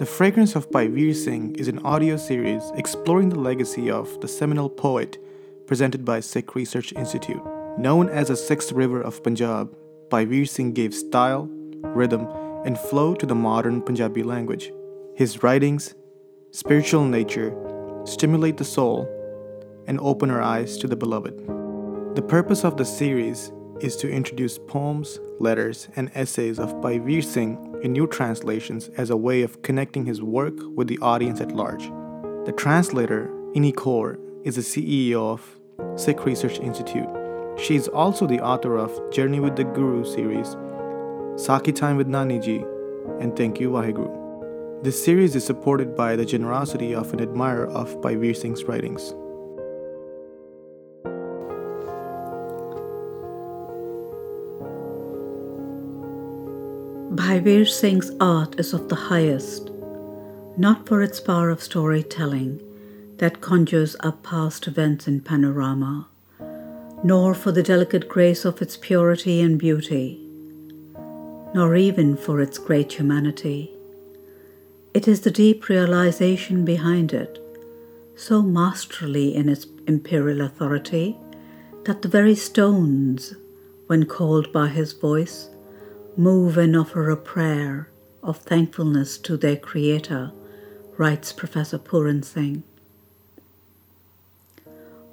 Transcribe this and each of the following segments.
The Fragrance of Bhai Vir Singh is an audio series exploring the legacy of the seminal poet presented by Sikh Research Institute. Known as the Sixth River of Panjab, Bhai Vir Singh gave style, rhythm, and flow to the modern Panjabi language. His writings, spiritual nature, stimulate the soul and open our eyes to the beloved. The purpose of the series is to introduce poems, letters, and essays of Bhai Vir Singh in new translations as a way of connecting his work with the audience at large. The translator, Inni Kaur, is the CEO of Sikh Research Institute. She is also the author of Journey with the Guru series, Sakhi Time with Naniji, and Thank You Waheguru. This series is supported by the generosity of an admirer of Bhai Vir Singh's writings. Bhai Vir Singh's art is of the highest, not for its power of storytelling that conjures up past events in panorama, nor for the delicate grace of its purity and beauty, nor even for its great humanity. It is the deep realization behind it, so masterly in its imperial authority, that the very stones, when called by his voice, move and offer a prayer of thankfulness to their Creator, writes Professor Puran Singh.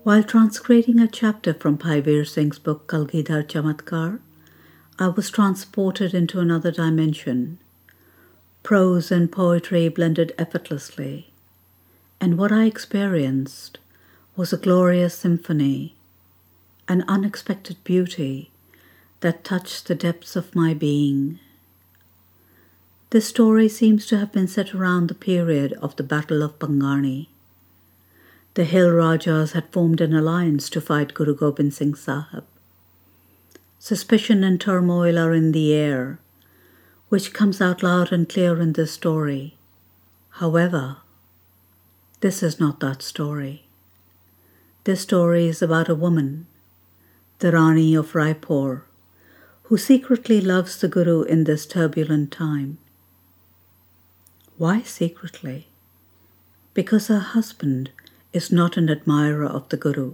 While trans-creating a chapter from Bhai Vir Singh's book Kalgidhar Chamatkar, I was transported into another dimension. Prose and poetry blended effortlessly, and what I experienced was a glorious symphony, an unexpected beauty that touched the depths of my being. This story seems to have been set around the period of the Battle of Bhangani. The Hill Rajas had formed an alliance to fight Guru Gobind Singh Sahib. Suspicion and turmoil are in the air, which comes out loud and clear in this story. However, this is not that story. This story is about a woman, the Rani of Raipur, who secretly loves the Guru in this turbulent time. Why secretly? Because her husband is not an admirer of the Guru.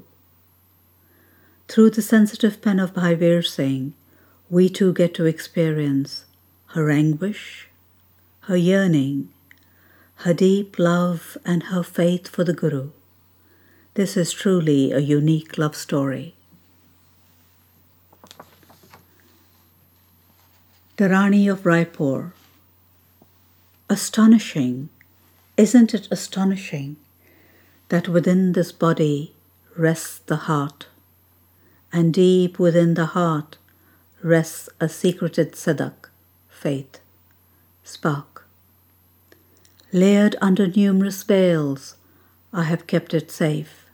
Through the sensitive pen of Bhai Singh, we too get to experience her anguish, her yearning, her deep love, and her faith for the Guru. This is truly a unique love story. The Rani of Raipur. Astonishing, isn't it astonishing that within this body rests the heart, and deep within the heart rests a secreted sidak, faith, spark. Layered under numerous veils, I have kept it safe,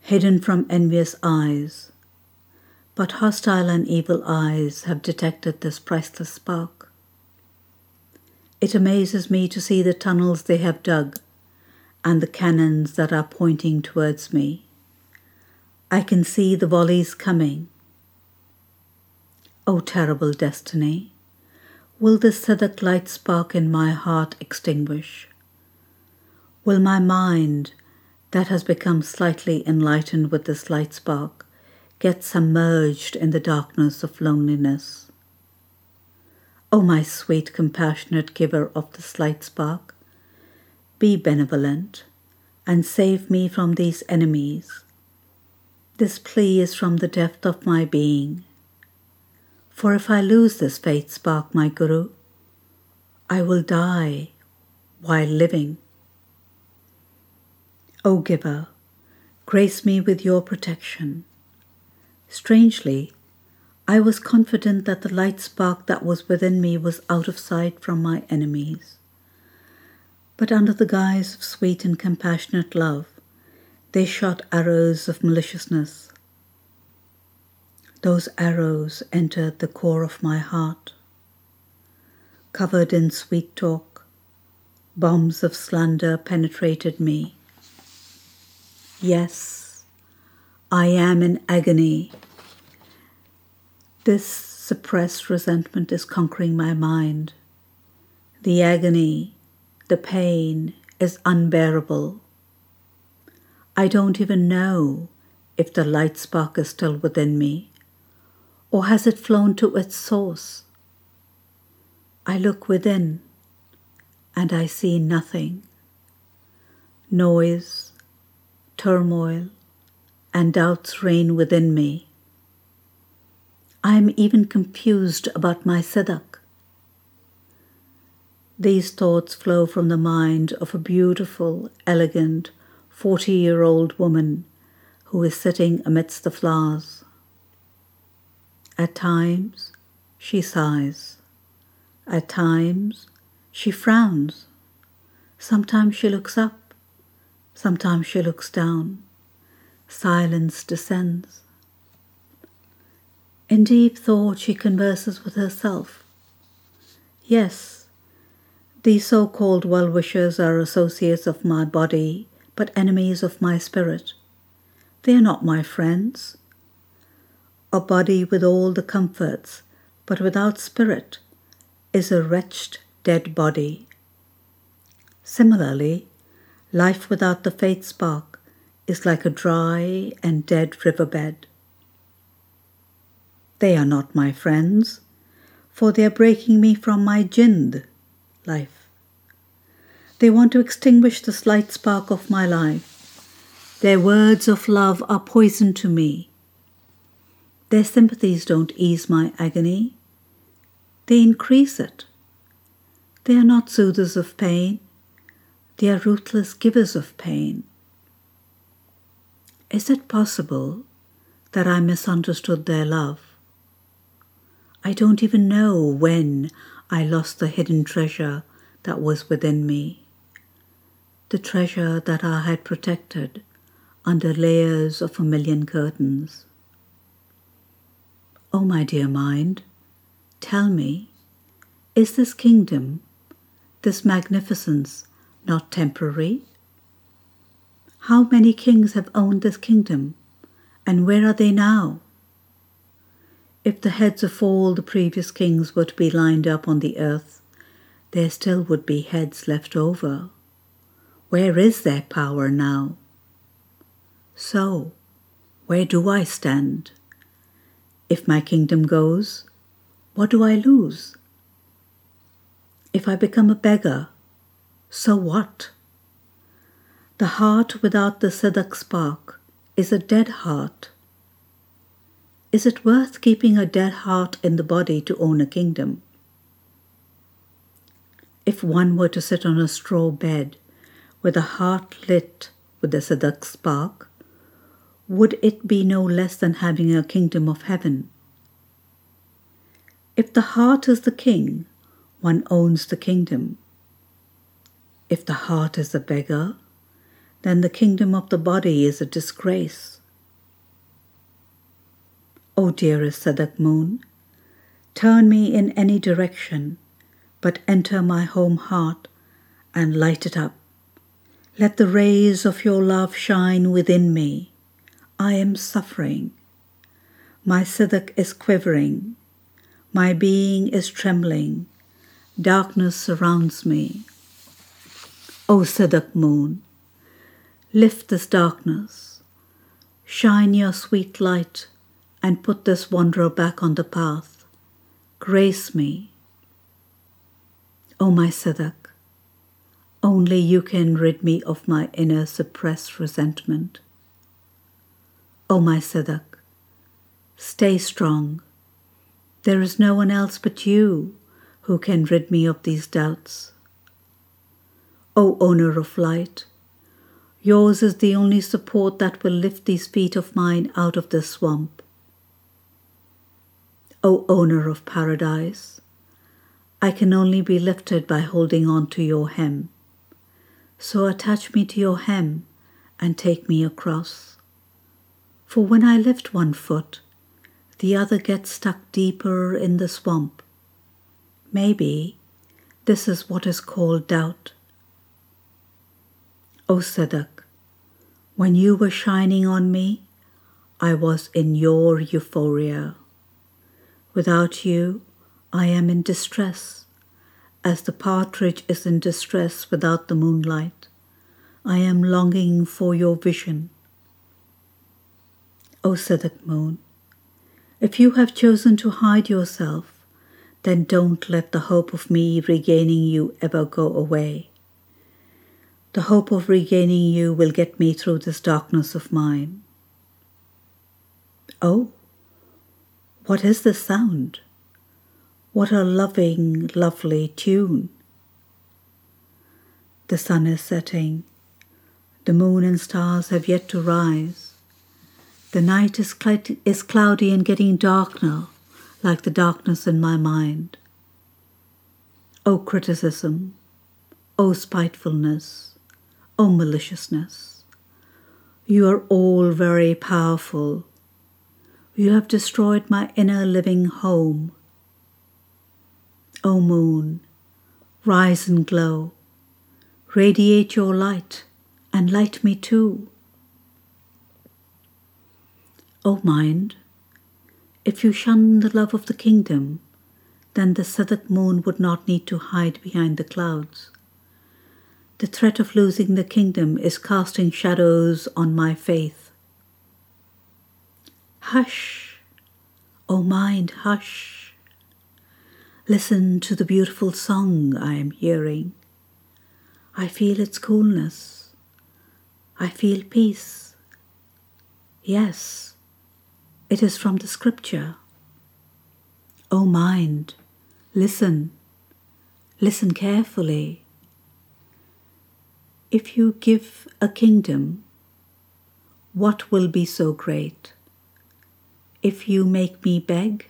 hidden from envious eyes but hostile and evil eyes have detected this priceless spark. It amazes me to see the tunnels they have dug and the cannons that are pointing towards me. I can see the volleys coming. O oh, terrible destiny, will this sidak light spark in my heart extinguish? Will my mind, that has become slightly enlightened with this light spark, get submerged in the darkness of loneliness. O oh, my sweet, compassionate giver of the slight spark, be benevolent and save me from these enemies. This plea is from the depth of my being. For if I lose this faith spark, my Guru, I will die while living. O Giver, grace me with your protection Strangely, I was confident that the light spark that was within me was out of sight from my enemies. But under the guise of sweet and compassionate love, they shot arrows of maliciousness. Those arrows entered the core of my heart. Covered in sweet talk, bombs of slander penetrated me. Yes, I am in agony. This suppressed resentment is conquering my mind. The agony, the pain is unbearable. I don't even know if the light spark is still within me, or has it flown to its source? I look within and I see nothing. Noise, turmoil, and doubts reign within me. I am even confused about my sidak. These thoughts flow from the mind of a beautiful, elegant, 40 year old woman who is sitting amidst the flowers. At times, she sighs. At times, she frowns. Sometimes she looks up. Sometimes she looks down. Silence descends. In deep thought, she converses with herself. Yes, these so called well wishers are associates of my body, but enemies of my spirit. They are not my friends. A body with all the comforts, but without spirit, is a wretched dead body. Similarly, life without the faith spark is like a dry and dead riverbed. They are not my friends, for they are breaking me from my jind, life. They want to extinguish the slight spark of my life. Their words of love are poison to me. Their sympathies don't ease my agony, they increase it. They are not soothers of pain, they are ruthless givers of pain. Is it possible that I misunderstood their love? I don't even know when I lost the hidden treasure that was within me, the treasure that I had protected under layers of a million curtains. Oh, my dear mind, tell me, is this kingdom, this magnificence, not temporary? How many kings have owned this kingdom, and where are they now? If the heads of all the previous kings were to be lined up on the earth, there still would be heads left over. Where is their power now? So, where do I stand? If my kingdom goes, what do I lose? If I become a beggar, so what? The heart without the sidak spark is a dead heart. Is it worth keeping a dead heart in the body to own a kingdom? If one were to sit on a straw bed with a heart lit with the sidak spark, would it be no less than having a kingdom of heaven? If the heart is the king, one owns the kingdom. If the heart is a beggar, then the kingdom of the body is a disgrace. O dearest Sidak Moon, turn me in any direction, but enter my home heart and light it up. Let the rays of your love shine within me. I am suffering. My Sidak is quivering. My being is trembling. Darkness surrounds me. O Sidak Moon, lift this darkness. Shine your sweet light and put this wanderer back on the path. Grace me. O my Sidak, only you can rid me of my inner suppressed resentment. O my Sidak, stay strong. There is no one else but you who can rid me of these doubts. O owner of light, yours is the only support that will lift these feet of mine out of this swamp. O owner of paradise, I can only be lifted by holding on to your hem. So attach me to your hem and take me across. For when I lift one foot, the other gets stuck deeper in the swamp. Maybe this is what is called doubt. O Sidak, when you were shining on me, I was in your euphoria. Without you, I am in distress, as the partridge is in distress without the moonlight. I am longing for your vision. O Sidak moon, if you have chosen to hide yourself, then don't let the hope of me regaining you ever go away. The hope of regaining you will get me through this darkness of mine. Oh, what is this sound? What a loving, lovely tune. The sun is setting. The moon and stars have yet to rise. The night is, cl- is cloudy and getting dark now like the darkness in my mind. O criticism, O spitefulness, O maliciousness, you are all very powerful. You have destroyed my inner living home. O moon, rise and glow, radiate your light and light me too. O mind, if you shun the love of the kingdom, then the Sidak moon would not need to hide behind the clouds. The threat of losing the kingdom is casting shadows on my faith. Hush, O mind, hush. Listen to the beautiful song I am hearing. I feel its coolness. I feel peace. Yes, it is from the scripture. O mind, listen, listen carefully. If you give a kingdom, what will be so great? If you make me beg,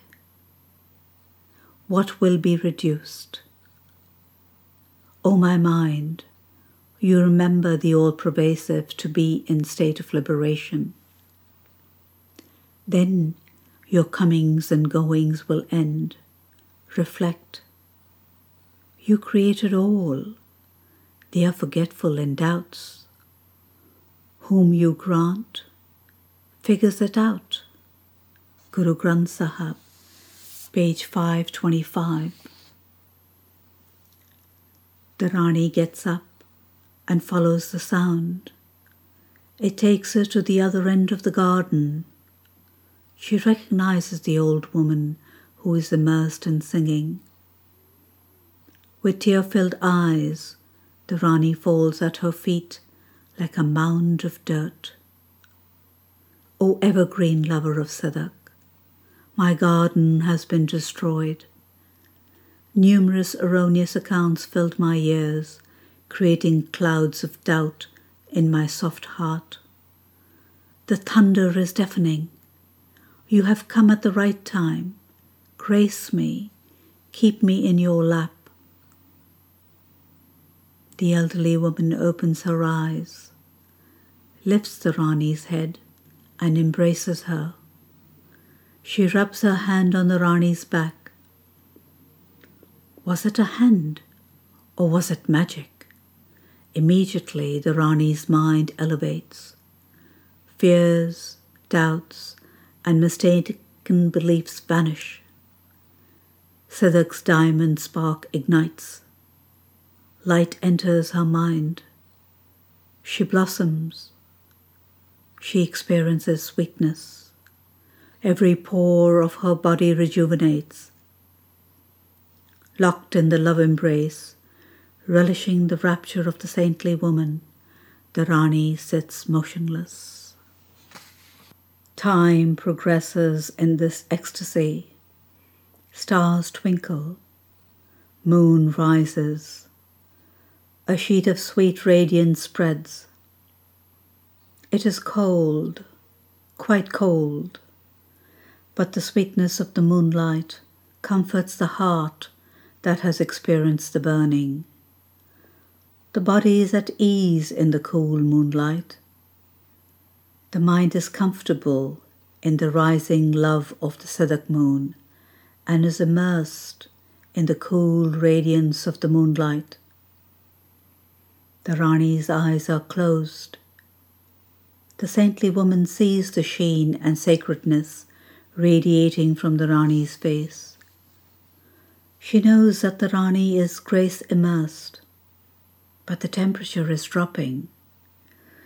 what will be reduced? O my mind, you remember the all pervasive to be in state of liberation. Then your comings and goings will end. Reflect. You created all. They are forgetful in doubts. Whom you grant figures it out. Guru Granth Sahib, page 525. The Rani gets up and follows the sound. It takes her to the other end of the garden she recognizes the old woman who is immersed in singing. With tear filled eyes, the Rani falls at her feet like a mound of dirt. O evergreen lover of Sidak, my garden has been destroyed. Numerous erroneous accounts filled my ears, creating clouds of doubt in my soft heart. The thunder is deafening. You have come at the right time. Grace me. Keep me in your lap. The elderly woman opens her eyes, lifts the Rani's head, and embraces her. She rubs her hand on the Rani's back. Was it a hand or was it magic? Immediately the Rani's mind elevates. Fears, doubts, and mistaken beliefs vanish. Sidak's diamond spark ignites. Light enters her mind. She blossoms. She experiences sweetness. Every pore of her body rejuvenates. Locked in the love embrace, relishing the rapture of the saintly woman, the Rani sits motionless. Time progresses in this ecstasy. Stars twinkle. Moon rises. A sheet of sweet radiance spreads. It is cold, quite cold, but the sweetness of the moonlight comforts the heart that has experienced the burning. The body is at ease in the cool moonlight. The mind is comfortable in the rising love of the Sidak moon and is immersed in the cool radiance of the moonlight. The Rani's eyes are closed. The saintly woman sees the sheen and sacredness radiating from the Rani's face. She knows that the Rani is grace immersed, but the temperature is dropping,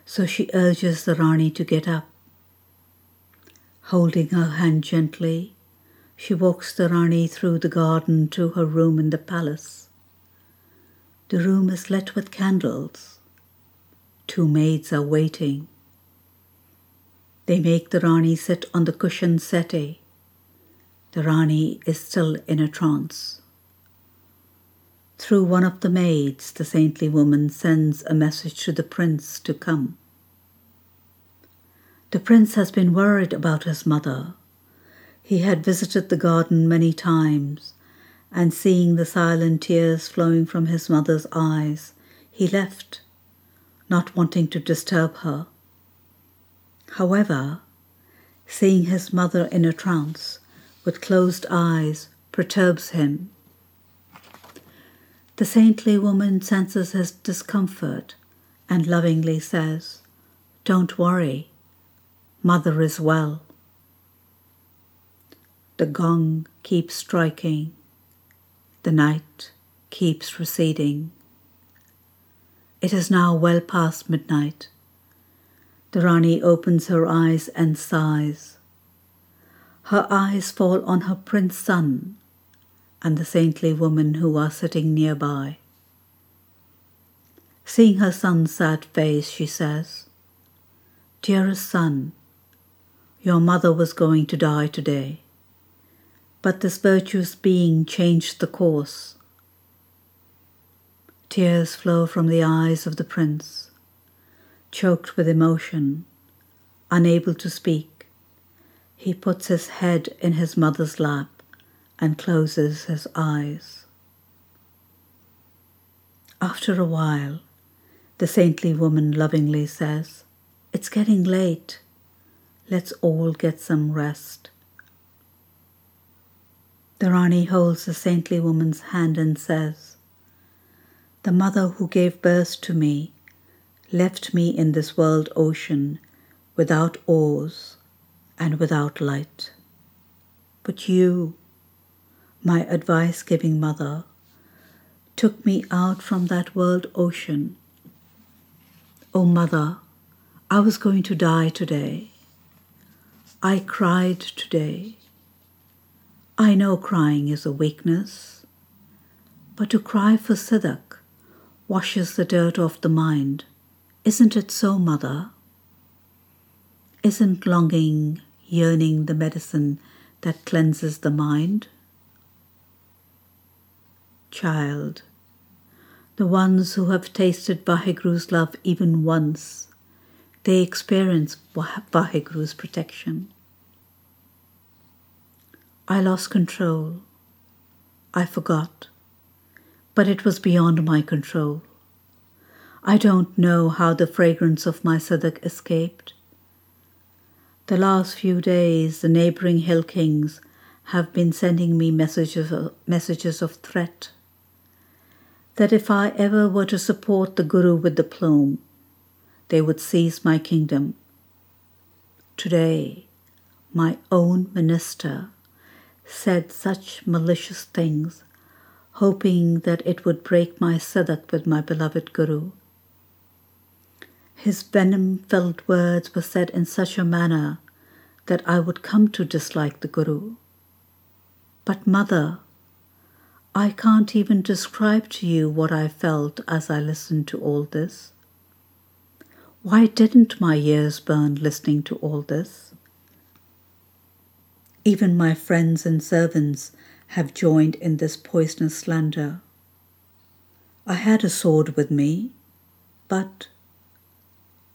so she urges the Rani to get up. Holding her hand gently, she walks the Rani through the garden to her room in the palace. The room is lit with candles. Two maids are waiting. They make the Rani sit on the cushioned settee. The Rani is still in a trance. Through one of the maids, the saintly woman sends a message to the prince to come. The prince has been worried about his mother. He had visited the garden many times, and seeing the silent tears flowing from his mother's eyes, he left, not wanting to disturb her. However, seeing his mother in a trance with closed eyes perturbs him. The saintly woman senses his discomfort and lovingly says, Don't worry, mother is well. The gong keeps striking, the night keeps receding. It is now well past midnight. The Rani opens her eyes and sighs. Her eyes fall on her prince son and the saintly woman who are sitting nearby. Seeing her son's sad face, she says, Dearest son, your mother was going to die today, but this virtuous being changed the course. Tears flow from the eyes of the prince. Choked with emotion, unable to speak, he puts his head in his mother's lap and closes his eyes. After a while, the saintly woman lovingly says, It's getting late. Let's all get some rest. The Rani holds the saintly woman's hand and says, The mother who gave birth to me left me in this world ocean without oars and without light. But you, my advice giving mother, took me out from that world ocean. Oh, mother, I was going to die today. I cried today. I know crying is a weakness, but to cry for Sidak washes the dirt off the mind. Isn't it so, mother? Isn't longing, yearning the medicine that cleanses the mind? child, the ones who have tasted Vaheguru's love even once, they experience Vaheguru's protection. I lost control. I forgot. But it was beyond my control. I don't know how the fragrance of my Sidak escaped. The last few days, the neighboring hill kings have been sending me messages of, messages of threat that if I ever were to support the Guru with the plume, they would seize my kingdom. Today, my own minister said such malicious things, hoping that it would break my sidak with my beloved Guru. His venom filled words were said in such a manner that I would come to dislike the Guru. But, Mother, I can't even describe to you what I felt as I listened to all this. Why didn't my ears burn listening to all this? Even my friends and servants have joined in this poisonous slander. I had a sword with me, but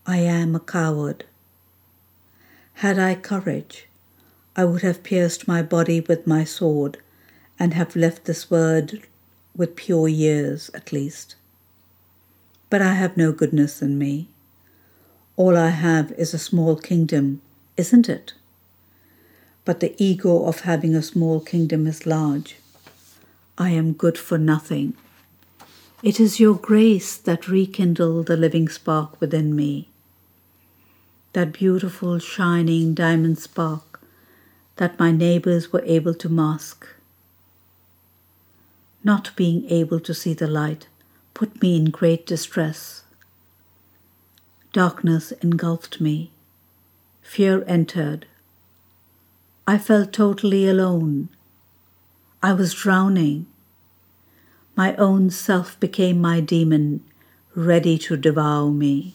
I am a coward. Had I courage, I would have pierced my body with my sword and have left this word with pure years at least. But I have no goodness in me. All I have is a small kingdom, isn't it? But the ego of having a small kingdom is large. I am good for nothing. It is your grace that rekindled the living spark within me. That beautiful, shining diamond spark that my neighbors were able to mask Not being able to see the light put me in great distress. Darkness engulfed me. Fear entered. I felt totally alone. I was drowning. My own self became my demon, ready to devour me.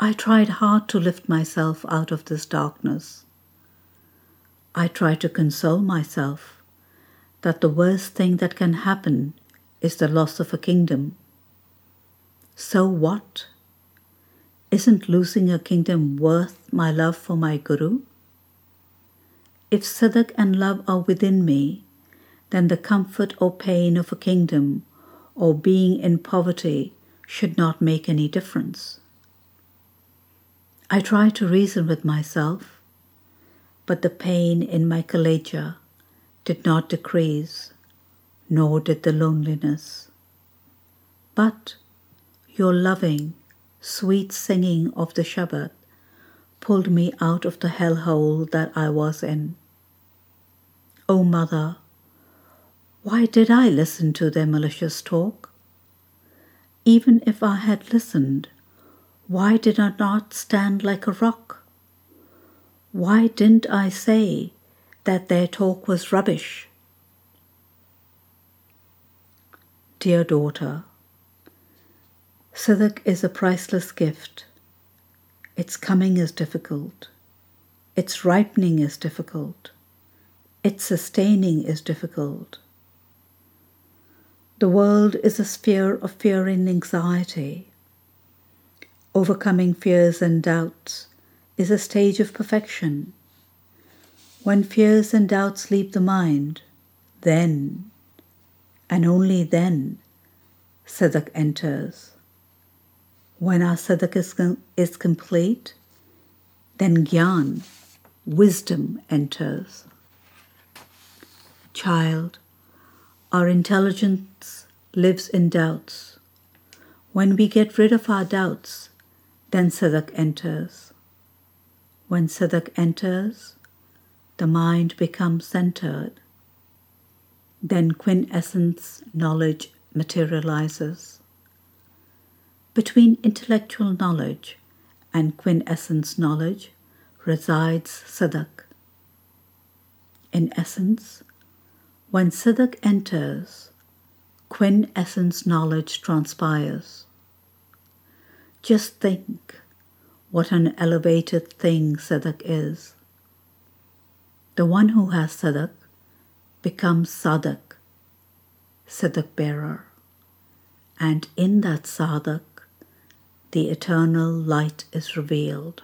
I tried hard to lift myself out of this darkness. I tried to console myself that the worst thing that can happen is the loss of a kingdom. So what? Isn't losing a kingdom worth my love for my Guru? If Sidak and love are within me, then the comfort or pain of a kingdom or being in poverty should not make any difference. I try to reason with myself, but the pain in my kaleja did not decrease, nor did the loneliness. But your loving, sweet singing of the Shabad pulled me out of the hellhole that I was in. O oh, Mother, why did I listen to their malicious talk? Even if I had listened, why did I not stand like a rock? Why didn't I say that their talk was rubbish? Dear daughter, Sidak is a priceless gift. Its coming is difficult. Its ripening is difficult. Its sustaining is difficult. The world is a sphere of fear and anxiety. Overcoming fears and doubts is a stage of perfection. When fears and doubts leave the mind, then, and only then, Sidak enters. When our Sidak is, is complete, then Gyan, wisdom, enters. Child, our intelligence lives in doubts. When we get rid of our doubts, then Sidak enters. When Sidak enters, the mind becomes centered. Then quintessence knowledge materializes. Between intellectual knowledge and quintessence knowledge resides Sidak. In essence, when Sidak enters, quintessence knowledge transpires. Just think what an elevated thing Sidak is. The one who has Sidak becomes Sidak, Sidak bearer, and in that Sidak, the eternal light is revealed.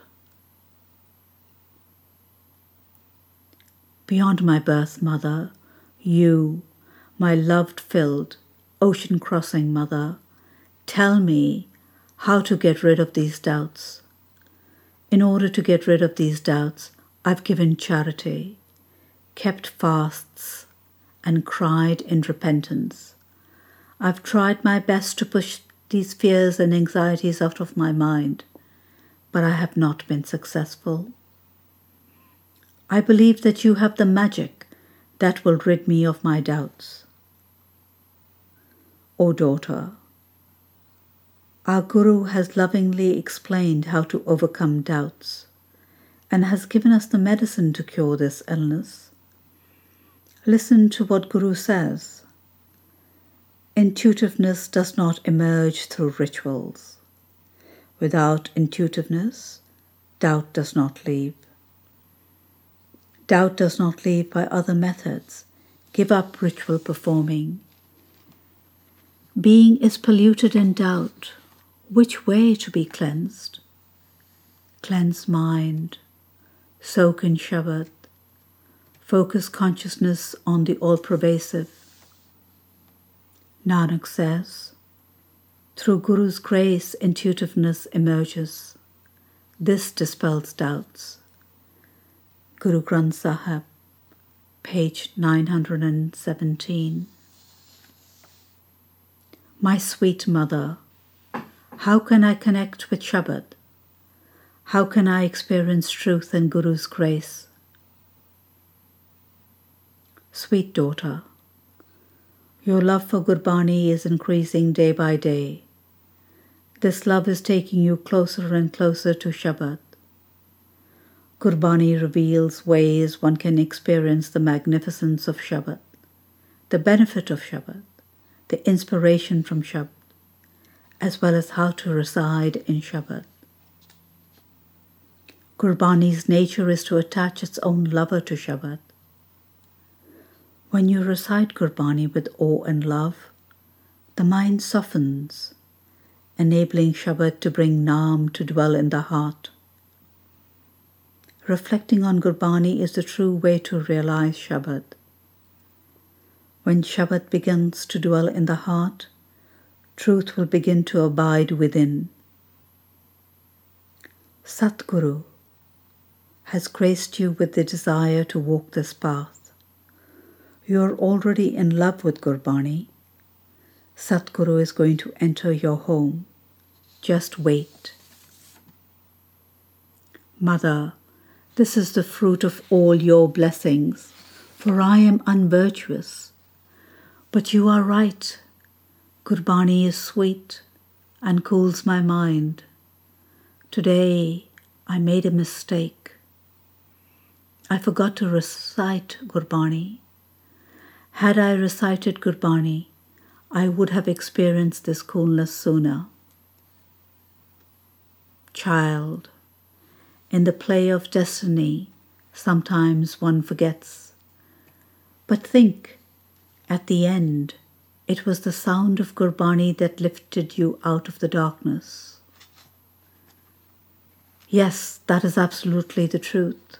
Beyond my birth, Mother, you, my loved filled, ocean crossing Mother, tell me how to get rid of these doubts. In order to get rid of these doubts, I've given charity, kept fasts, and cried in repentance. I've tried my best to push these fears and anxieties out of my mind, but I have not been successful. I believe that you have the magic that will rid me of my doubts. O daughter, our Guru has lovingly explained how to overcome doubts and has given us the medicine to cure this illness. Listen to what Guru says. Intuitiveness does not emerge through rituals. Without intuitiveness, doubt does not leave. Doubt does not leave by other methods. Give up ritual performing. Being is polluted in doubt which way to be cleansed. Cleanse mind, soak in Shabad, focus consciousness on the all pervasive. Nanak says, through Guru's grace, intuitiveness emerges. This dispels doubts. Guru Granth Sahib, page 917. My sweet mother, how can I connect with Shabad? How can I experience truth and Guru's grace? Sweet daughter, Your love for Gurbani is increasing day by day. This love is taking you closer and closer to Shabad. Gurbani reveals ways one can experience the magnificence of Shabad, the benefit of Shabad, the inspiration from Shabad, as well as how to reside in Shabad. Gurbani's nature is to attach its own lover to Shabad. When you recite Kurbani with awe and love, the mind softens, enabling Shabad to bring Naam to dwell in the heart. Reflecting on Gurbani is the true way to realize Shabad. When Shabad begins to dwell in the heart, truth will begin to abide within. Satguru has graced you with the desire to walk this path. You are already in love with Gurbani. Satguru is going to enter your home. Just wait. Mother, this is the fruit of all your blessings, for I am unvirtuous. But you are right. Gurbani is sweet and cools my mind. Today I made a mistake. I forgot to recite Gurbani. Had I recited Gurbani, I would have experienced this coolness sooner. Child, in the play of destiny, sometimes one forgets. But think, at the end, it was the sound of Gurbani that lifted you out of the darkness. Yes, that is absolutely the truth.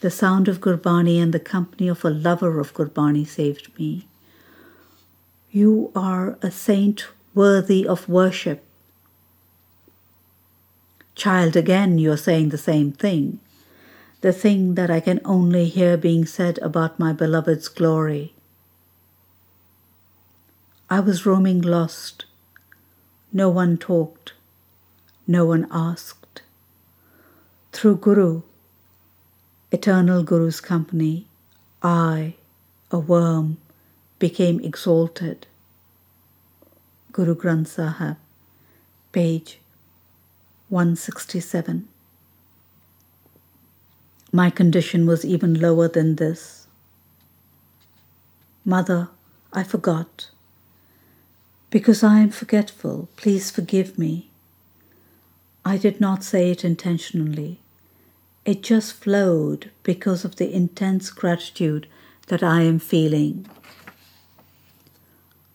The sound of Gurbani and the company of a lover of Gurbani saved me. You are a saint worthy of worship Child, again, you're saying the same thing. The thing that I can only hear being said about my beloved's glory. I was roaming lost. No one talked. No one asked. Through Guru, eternal Guru's company, I, a worm, became exalted. Guru Granth Sahib, page 167. My condition was even lower than this. Mother, I forgot. Because I am forgetful, please forgive me. I did not say it intentionally. It just flowed because of the intense gratitude that I am feeling.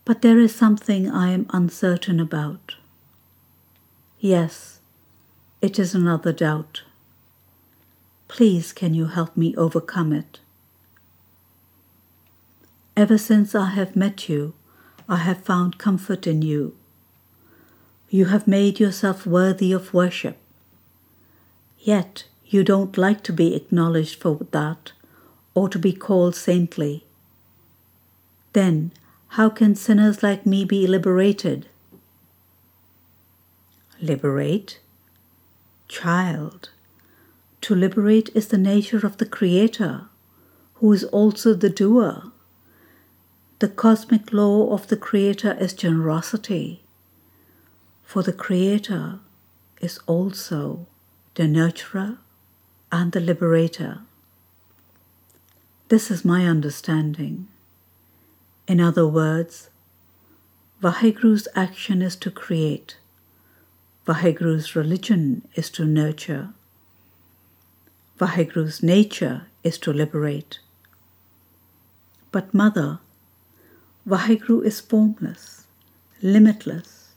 But there is something I am uncertain about. Yes, it is another doubt. Please, can you help me overcome it? Ever since I have met you, I have found comfort in you. You have made yourself worthy of worship. Yet you don't like to be acknowledged for that or to be called saintly. Then, how can sinners like me be liberated? Liberate? Child. To liberate is the nature of the Creator, who is also the doer. The cosmic law of the Creator is generosity, for the Creator is also the nurturer and the liberator. This is my understanding. In other words, Vaheguru's action is to create Vaheguru's religion is to nurture. Vaheguru's nature is to liberate. But Mother, Vaheguru is formless, limitless,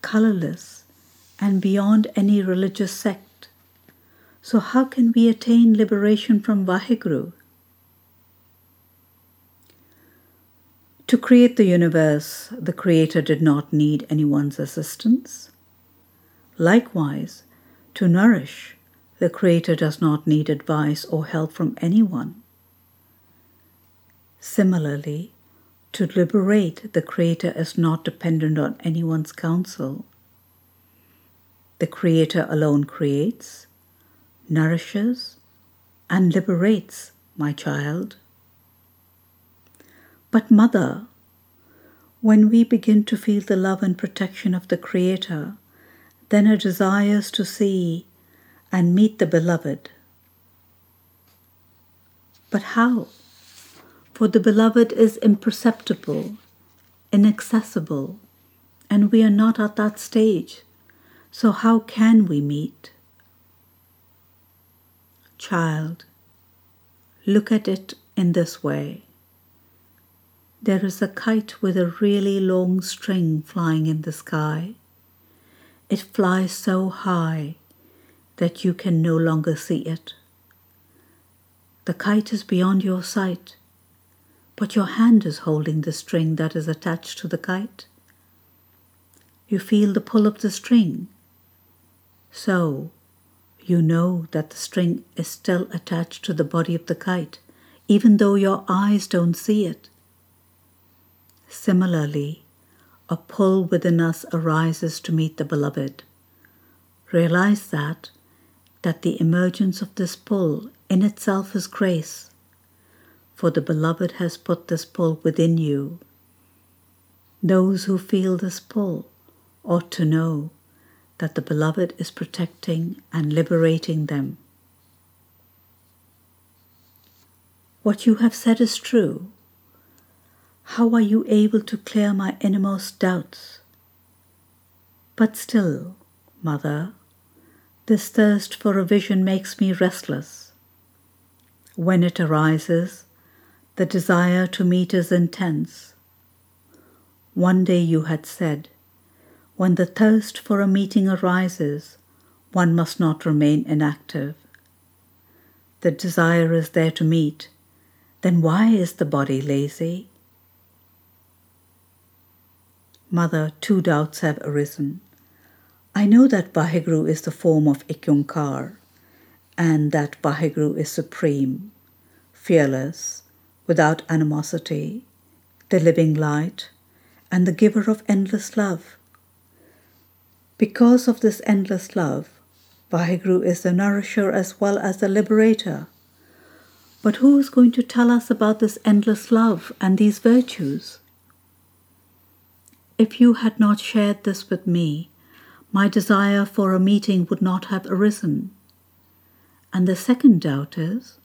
colorless, and beyond any religious sect. So, how can we attain liberation from Vaheguru? To create the universe, the Creator did not need anyone's assistance. Likewise, to nourish, the Creator does not need advice or help from anyone. Similarly, to liberate, the Creator is not dependent on anyone's counsel. The Creator alone creates, nourishes, and liberates, my child. But, Mother, When we begin to feel the love and protection of the Creator, then her desires to see and meet the Beloved. But how? For the Beloved is imperceptible, inaccessible, and we are not at that stage. So, how can we meet? Child, look at it in this way. There is a kite with a really long string flying in the sky. It flies so high that you can no longer see it. The kite is beyond your sight, but your hand is holding the string that is attached to the kite. You feel the pull of the string. So, you know that the string is still attached to the body of the kite, even though your eyes don't see it. Similarly, a pull within us arises to meet the beloved. Realize that that the emergence of this pull in itself is grace, for the beloved has put this pull within you. Those who feel this pull ought to know that the beloved is protecting and liberating them. What you have said is true. How are you able to clear my innermost doubts? But still, Mother, this thirst for a vision makes me restless. When it arises, the desire to meet is intense. One day you had said, when the thirst for a meeting arises, one must not remain inactive. The desire is there to meet, then why is the body lazy? Mother, two doubts have arisen. I know that Vaheguru is the form of Ik Oankar, and that Vaheguru is supreme, fearless, without animosity, the living light, and the giver of endless love. Because of this endless love, Vaheguru is the nourisher as well as the liberator. But who is going to tell us about this endless love and these virtues? If you had not shared this with me, my desire for a meeting would not have arisen. And the second doubt is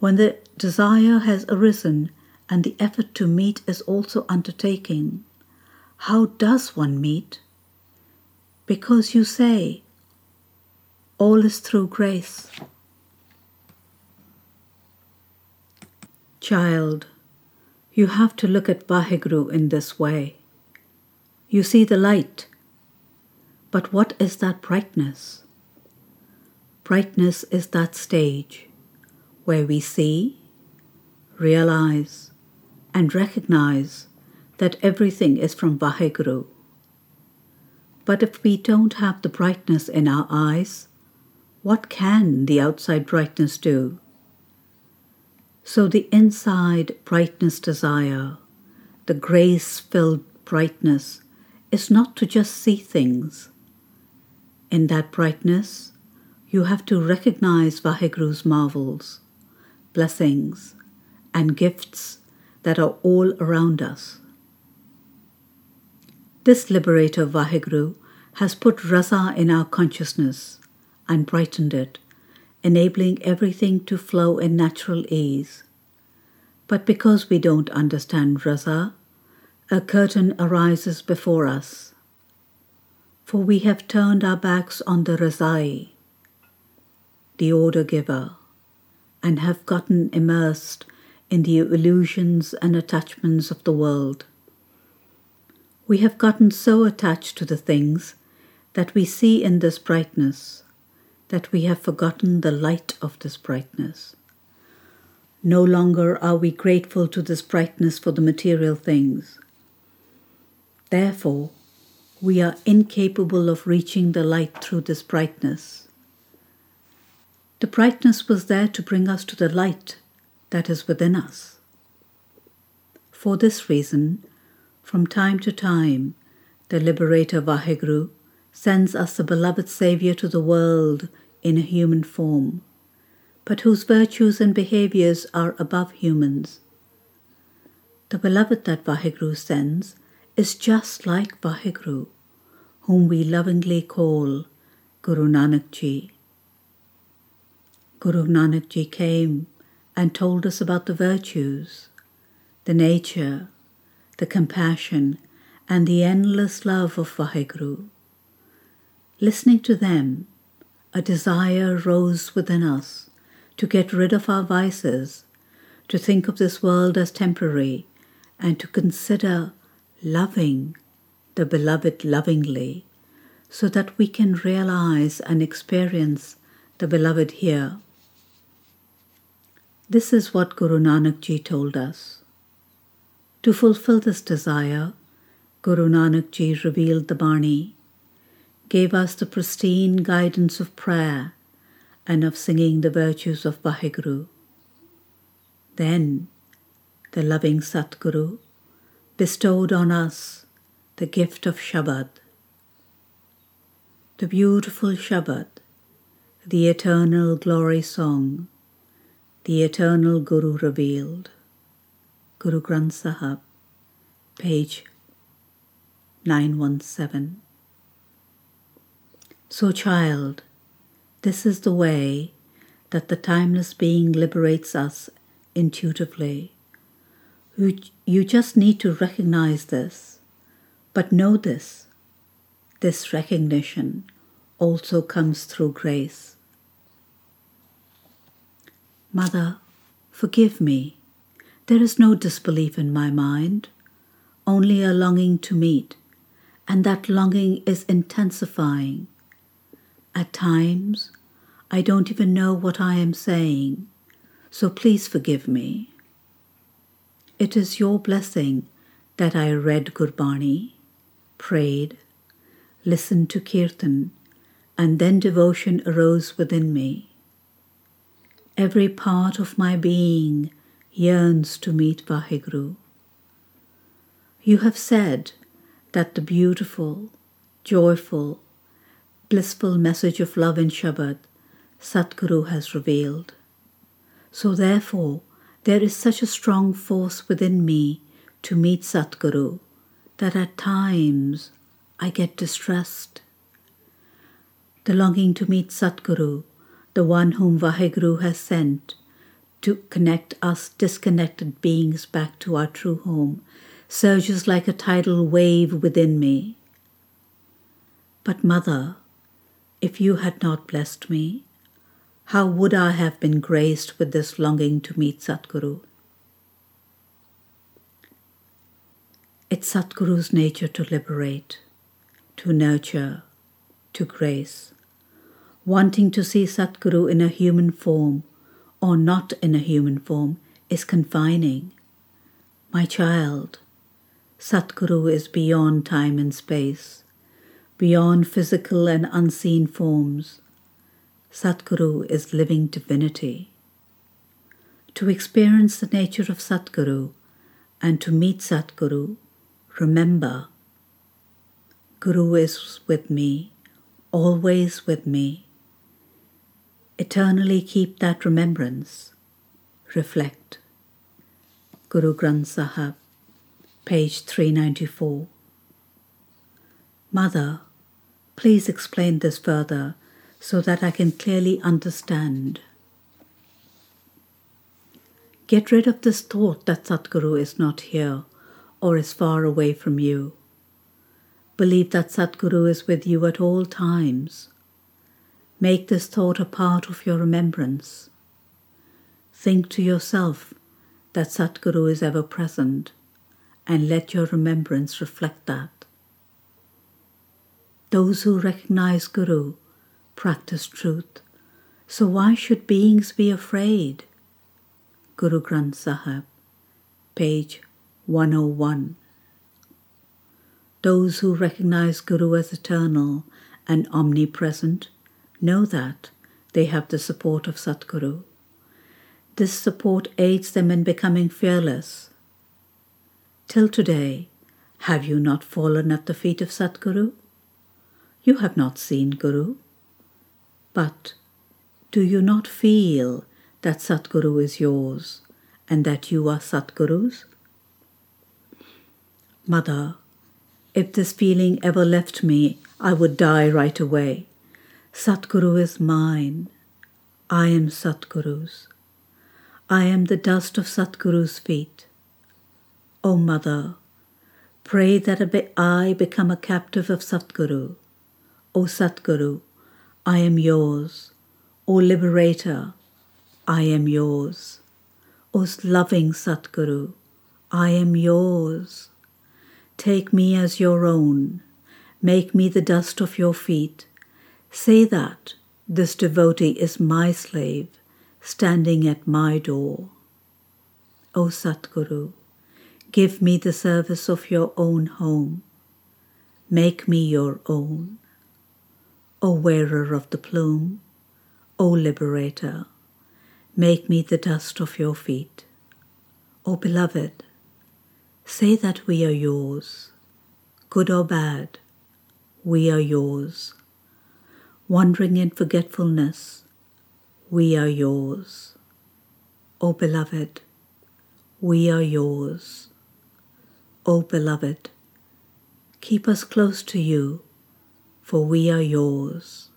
when the desire has arisen and the effort to meet is also undertaken, how does one meet? Because you say, all is through grace. Child, you have to look at Vaheguru in this way. You see the light but what is that brightness? Brightness is that stage where we see, realize, and recognize that everything is from Vaheguru. But if we don't have the brightness in our eyes, what can the outside brightness do? So the inside brightness desire, the grace filled brightness, is not to just see things, in that brightness, you have to recognize Vaheguru's marvels, blessings, and gifts that are all around us. This liberator Vaheguru has put Raza in our consciousness and brightened it, enabling everything to flow in natural ease. But because we don't understand Raza, a curtain arises before us for we have turned our backs on the Razai, the order giver, and have gotten immersed in the illusions and attachments of the world. We have gotten so attached to the things that we see in this brightness that we have forgotten the light of this brightness. No longer are we grateful to this brightness for the material things. Therefore, we are incapable of reaching the light through this brightness. The brightness was there to bring us to the light that is within us. For this reason, from time to time, the liberator Vaheguru sends us the beloved Saviour to the world in a human form, but whose virtues and behaviors are above humans. The beloved that Vaheguru sends is just like Vaheguru, whom we lovingly call Guru Nanak Ji. Guru Nanak Ji came and told us about the virtues, the nature, the compassion, and the endless love of Vaheguru. Listening to them, a desire rose within us to get rid of our vices, to think of this world as temporary, and to consider loving the beloved lovingly so that we can realize and experience the beloved here. This is what Guru Nanak Ji told us. To fulfill this desire, Guru Nanak Ji revealed the Bani, gave us the pristine guidance of prayer and of singing the virtues of Vaheguru. Then the loving Satguru bestowed on us the gift of Shabad, the beautiful Shabad, the eternal glory song, the eternal Guru revealed. Guru Granth Sahib, page 917. So, child, this is the way that the timeless being liberates us intuitively. You, you just need to recognize this, but know this. This recognition also comes through grace. Mother, forgive me. There is no disbelief in my mind, only a longing to meet, and that longing is intensifying. At times, I don't even know what I am saying, so please forgive me. It is your blessing that I read Gurbani, prayed, listened to Kirtan, and then devotion arose within me. Every part of my being yearns to meet Vaheguru. You have said that the beautiful, joyful, blissful message of love in Shabad Satguru has revealed. So therefore, there is such a strong force within me to meet Satguru that at times I get distressed. The longing to meet Satguru, the one whom Vaheguru has sent to connect us disconnected beings back to our true home, surges like a tidal wave within me. But, Mother, if you had not blessed me, how would I have been graced with this longing to meet Satguru? It's Satguru's nature to liberate, to nurture, to grace. Wanting to see Satguru in a human form or not in a human form is confining. My child, Satguru is beyond time and space beyond physical and unseen forms. Satguru is living divinity. To experience the nature of Satguru and to meet Satguru, remember Guru is with me, always with me. Eternally keep that remembrance. Reflect. Guru Granth Sahib, page 394. Mother, Please explain this further so that I can clearly understand. Get rid of this thought that Satguru is not here or is far away from you. Believe that Satguru is with you at all times. Make this thought a part of your remembrance. Think to yourself that Satguru is ever present and let your remembrance reflect that. Those who recognize Guru practice truth. So why should beings be afraid? Guru Granth Sahib, page 101. Those who recognize Guru as eternal and omnipresent know that they have the support of Satguru. This support aids them in becoming fearless. Till today, have you not fallen at the feet of Satguru? You have not seen Guru. But do you not feel that Satguru is yours and that you are Satguru's? Mother, If this feeling ever left me, I would die right away. Satguru is mine. I am Satguru's. I am the dust of Satguru's feet. O Mother, pray that I become a captive of Satguru. O Satguru, I am yours. O Liberator, I am yours. O loving Satguru, I am yours. Take me as your own. Make me the dust of your feet. Say that this devotee is my slave, standing at my door. O Satguru, give me the service of your own home. Make me your own. O wearer of the plume, O liberator, make me the dust of your feet. O beloved, say that we are yours, good or bad, we are yours. Wandering in forgetfulness, we are yours. O beloved, we are yours. O beloved, keep us close to you for we are yours.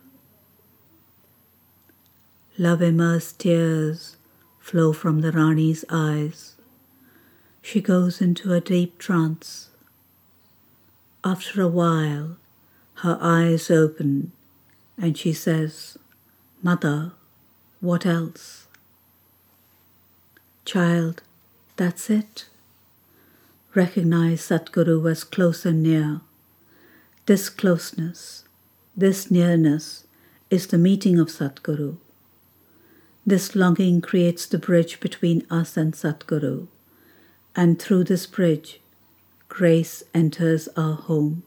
Love immersed tears flow from the Rani's eyes. She goes into a deep trance. After a while, her eyes open and she says, Mother, what else? Child, that's it. Recognize Satguru as close and near. This closeness this nearness is the meeting of Satguru. This longing creates the bridge between us and Satguru, and through this bridge, grace enters our home.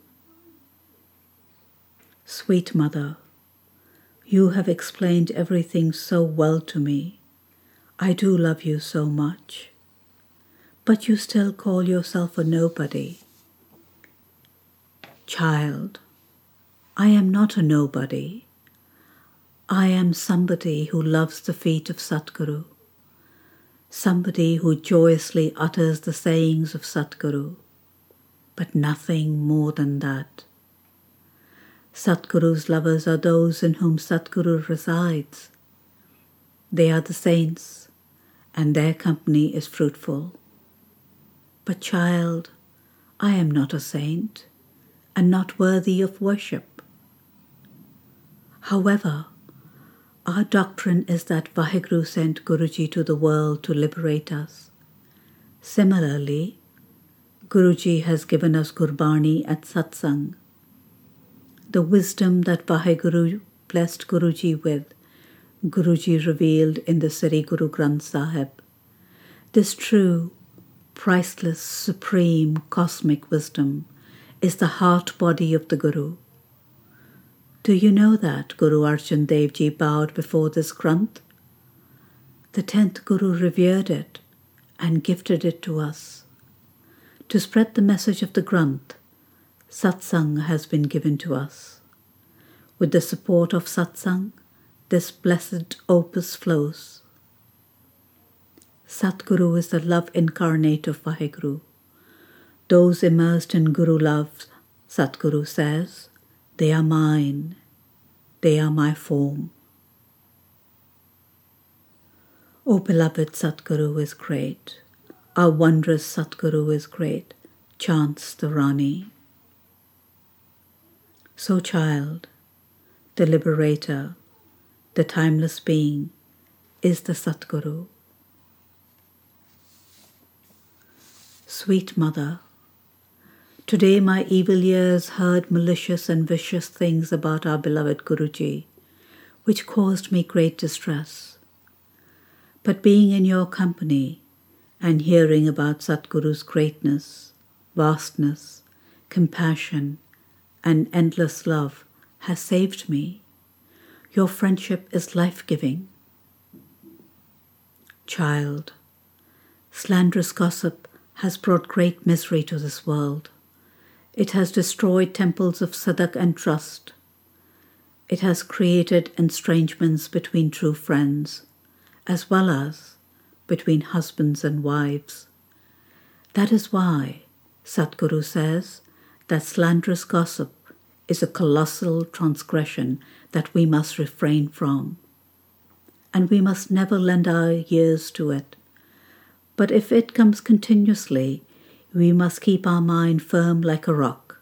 Sweet Mother, you have explained everything so well to me. I do love you so much. But you still call yourself a nobody. Child, I am not a nobody. I am somebody who loves the feet of Satguru, somebody who joyously utters the sayings of Satguru, but nothing more than that. Satguru's lovers are those in whom Satguru resides. They are the saints, and their company is fruitful. But, child, I am not a saint, and not worthy of worship. However, our doctrine is that Vaheguru sent Guruji to the world to liberate us. Similarly, Guruji has given us Gurbani at Satsang. The wisdom that Vaheguru blessed Guruji with, Guruji revealed in the Sri Guru Granth Sahib. This true, priceless, supreme, cosmic wisdom is the heart body of the Guru. Do you know that Guru Arjan Dev Ji bowed before this Granth? The tenth Guru revered it and gifted it to us. To spread the message of the Granth, Satsang has been given to us. With the support of Satsang, this blessed opus flows. Satguru is the love incarnate of Vaheguru. Those immersed in Guru love, Satguru says, they are mine. They are my form. O beloved Satguru is great. Our wondrous Satguru is great, chants the Rani. So, child, the liberator, the timeless being, is the Satguru. Sweet Mother, Today my evil ears heard malicious and vicious things about our beloved Guruji, which caused me great distress. But being in your company and hearing about Satguru's greatness, vastness, compassion, and endless love has saved me. Your friendship is life giving. Child, slanderous gossip has brought great misery to this world. It has destroyed temples of sidak and trust. It has created estrangements between true friends, as well as between husbands and wives. That is why, Satguru says, that slanderous gossip is a colossal transgression that we must refrain from. And we must never lend our ears to it. But if it comes continuously, we must keep our mind firm like a rock.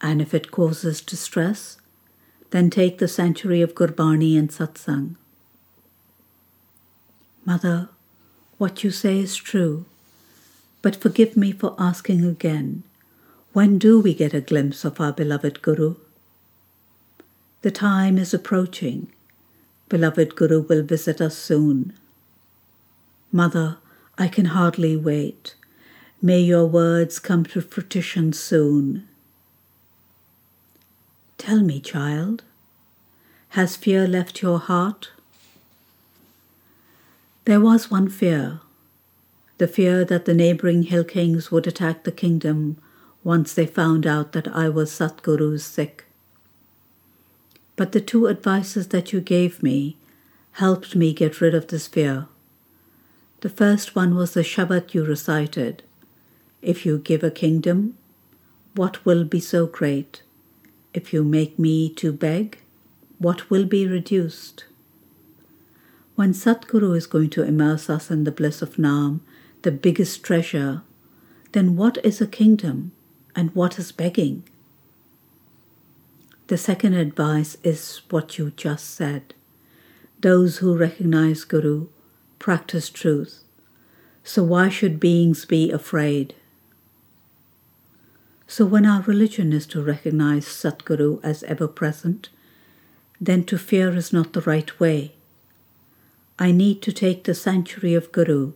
And if it causes distress, then take the sanctuary of Gurbani and Satsang. Mother, what you say is true, but forgive me for asking again when do we get a glimpse of our beloved Guru? The time is approaching. Beloved Guru will visit us soon. Mother, I can hardly wait. May your words come to fruition soon. Tell me, child, has fear left your heart? There was one fear, the fear that the neighboring hill kings would attack the kingdom once they found out that I was Satguru's Sikh. But the two advices that you gave me helped me get rid of this fear. The first one was the Shabad you recited. If you give a kingdom, what will be so great? If you make me to beg, what will be reduced? When Satguru is going to immerse us in the bliss of Naam, the biggest treasure, then what is a kingdom? and what is begging. The second advice is what you just said. Those who recognize Guru practice truth. So why should beings be afraid? So when our religion is to recognize Satguru as ever present, then to fear is not the right way. I need to take the sanctuary of Guru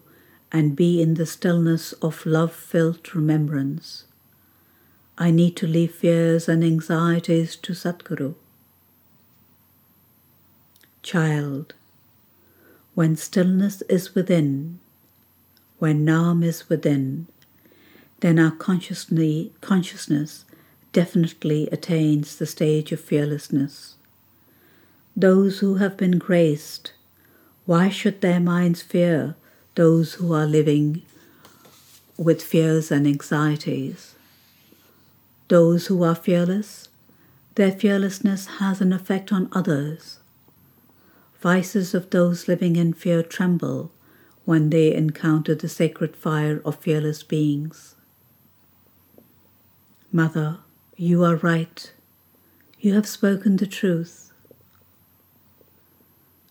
and be in the stillness of love filled remembrance. I need to leave fears and anxieties to Satguru. Child, when stillness is within, when Naam is within, then our consciousness definitely attains the stage of fearlessness. Those who have been graced, why should their minds fear those who are living with fears and anxieties? Those who are fearless, their fearlessness has an effect on others. Vices of those living in fear tremble when they encounter the sacred fire of fearless beings. Mother, you are right. You have spoken the truth.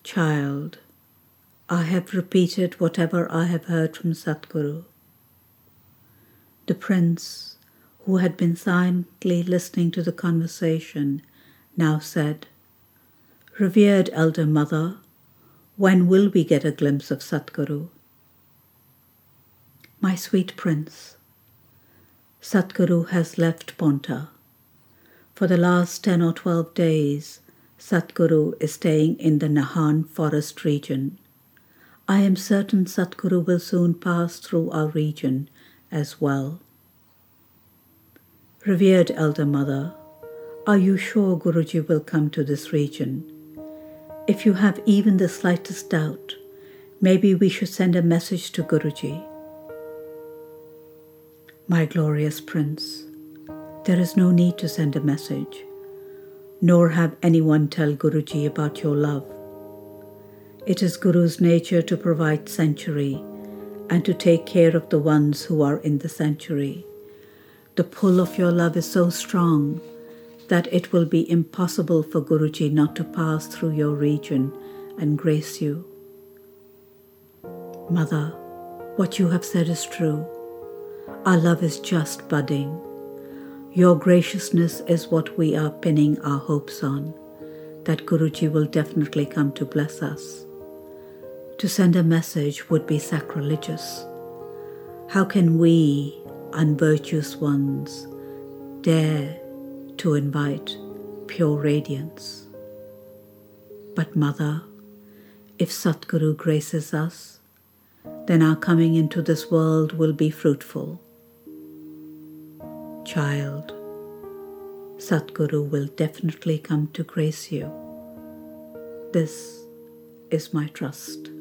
Child, I have repeated whatever I have heard from Satguru. The prince, who had been silently listening to the conversation, now said, Revered Elder Mother, when will we get a glimpse of Satguru? My sweet prince, Satguru has left Ponta. For the last 10 or 12 days, Satguru is staying in the Nahan forest region. I am certain Satguru will soon pass through our region as well. Revered Elder Mother, are you sure Guruji will come to this region? If you have even the slightest doubt, maybe we should send a message to Guruji. My glorious Prince, there is no need to send a message, nor have anyone tell Guruji about your love. It is Guru's nature to provide sanctuary and to take care of the ones who are in the sanctuary. The pull of your love is so strong that it will be impossible for Guruji not to pass through your region and grace you. Mother, what you have said is true. Our love is just budding. Your graciousness is what we are pinning our hopes on, that Guruji will definitely come to bless us. To send a message would be sacrilegious. How can we, unvirtuous ones dare to invite pure radiance. But, Mother, if Satguru graces us, then our coming into this world will be fruitful. Child, Satguru will definitely come to grace you. This is my trust.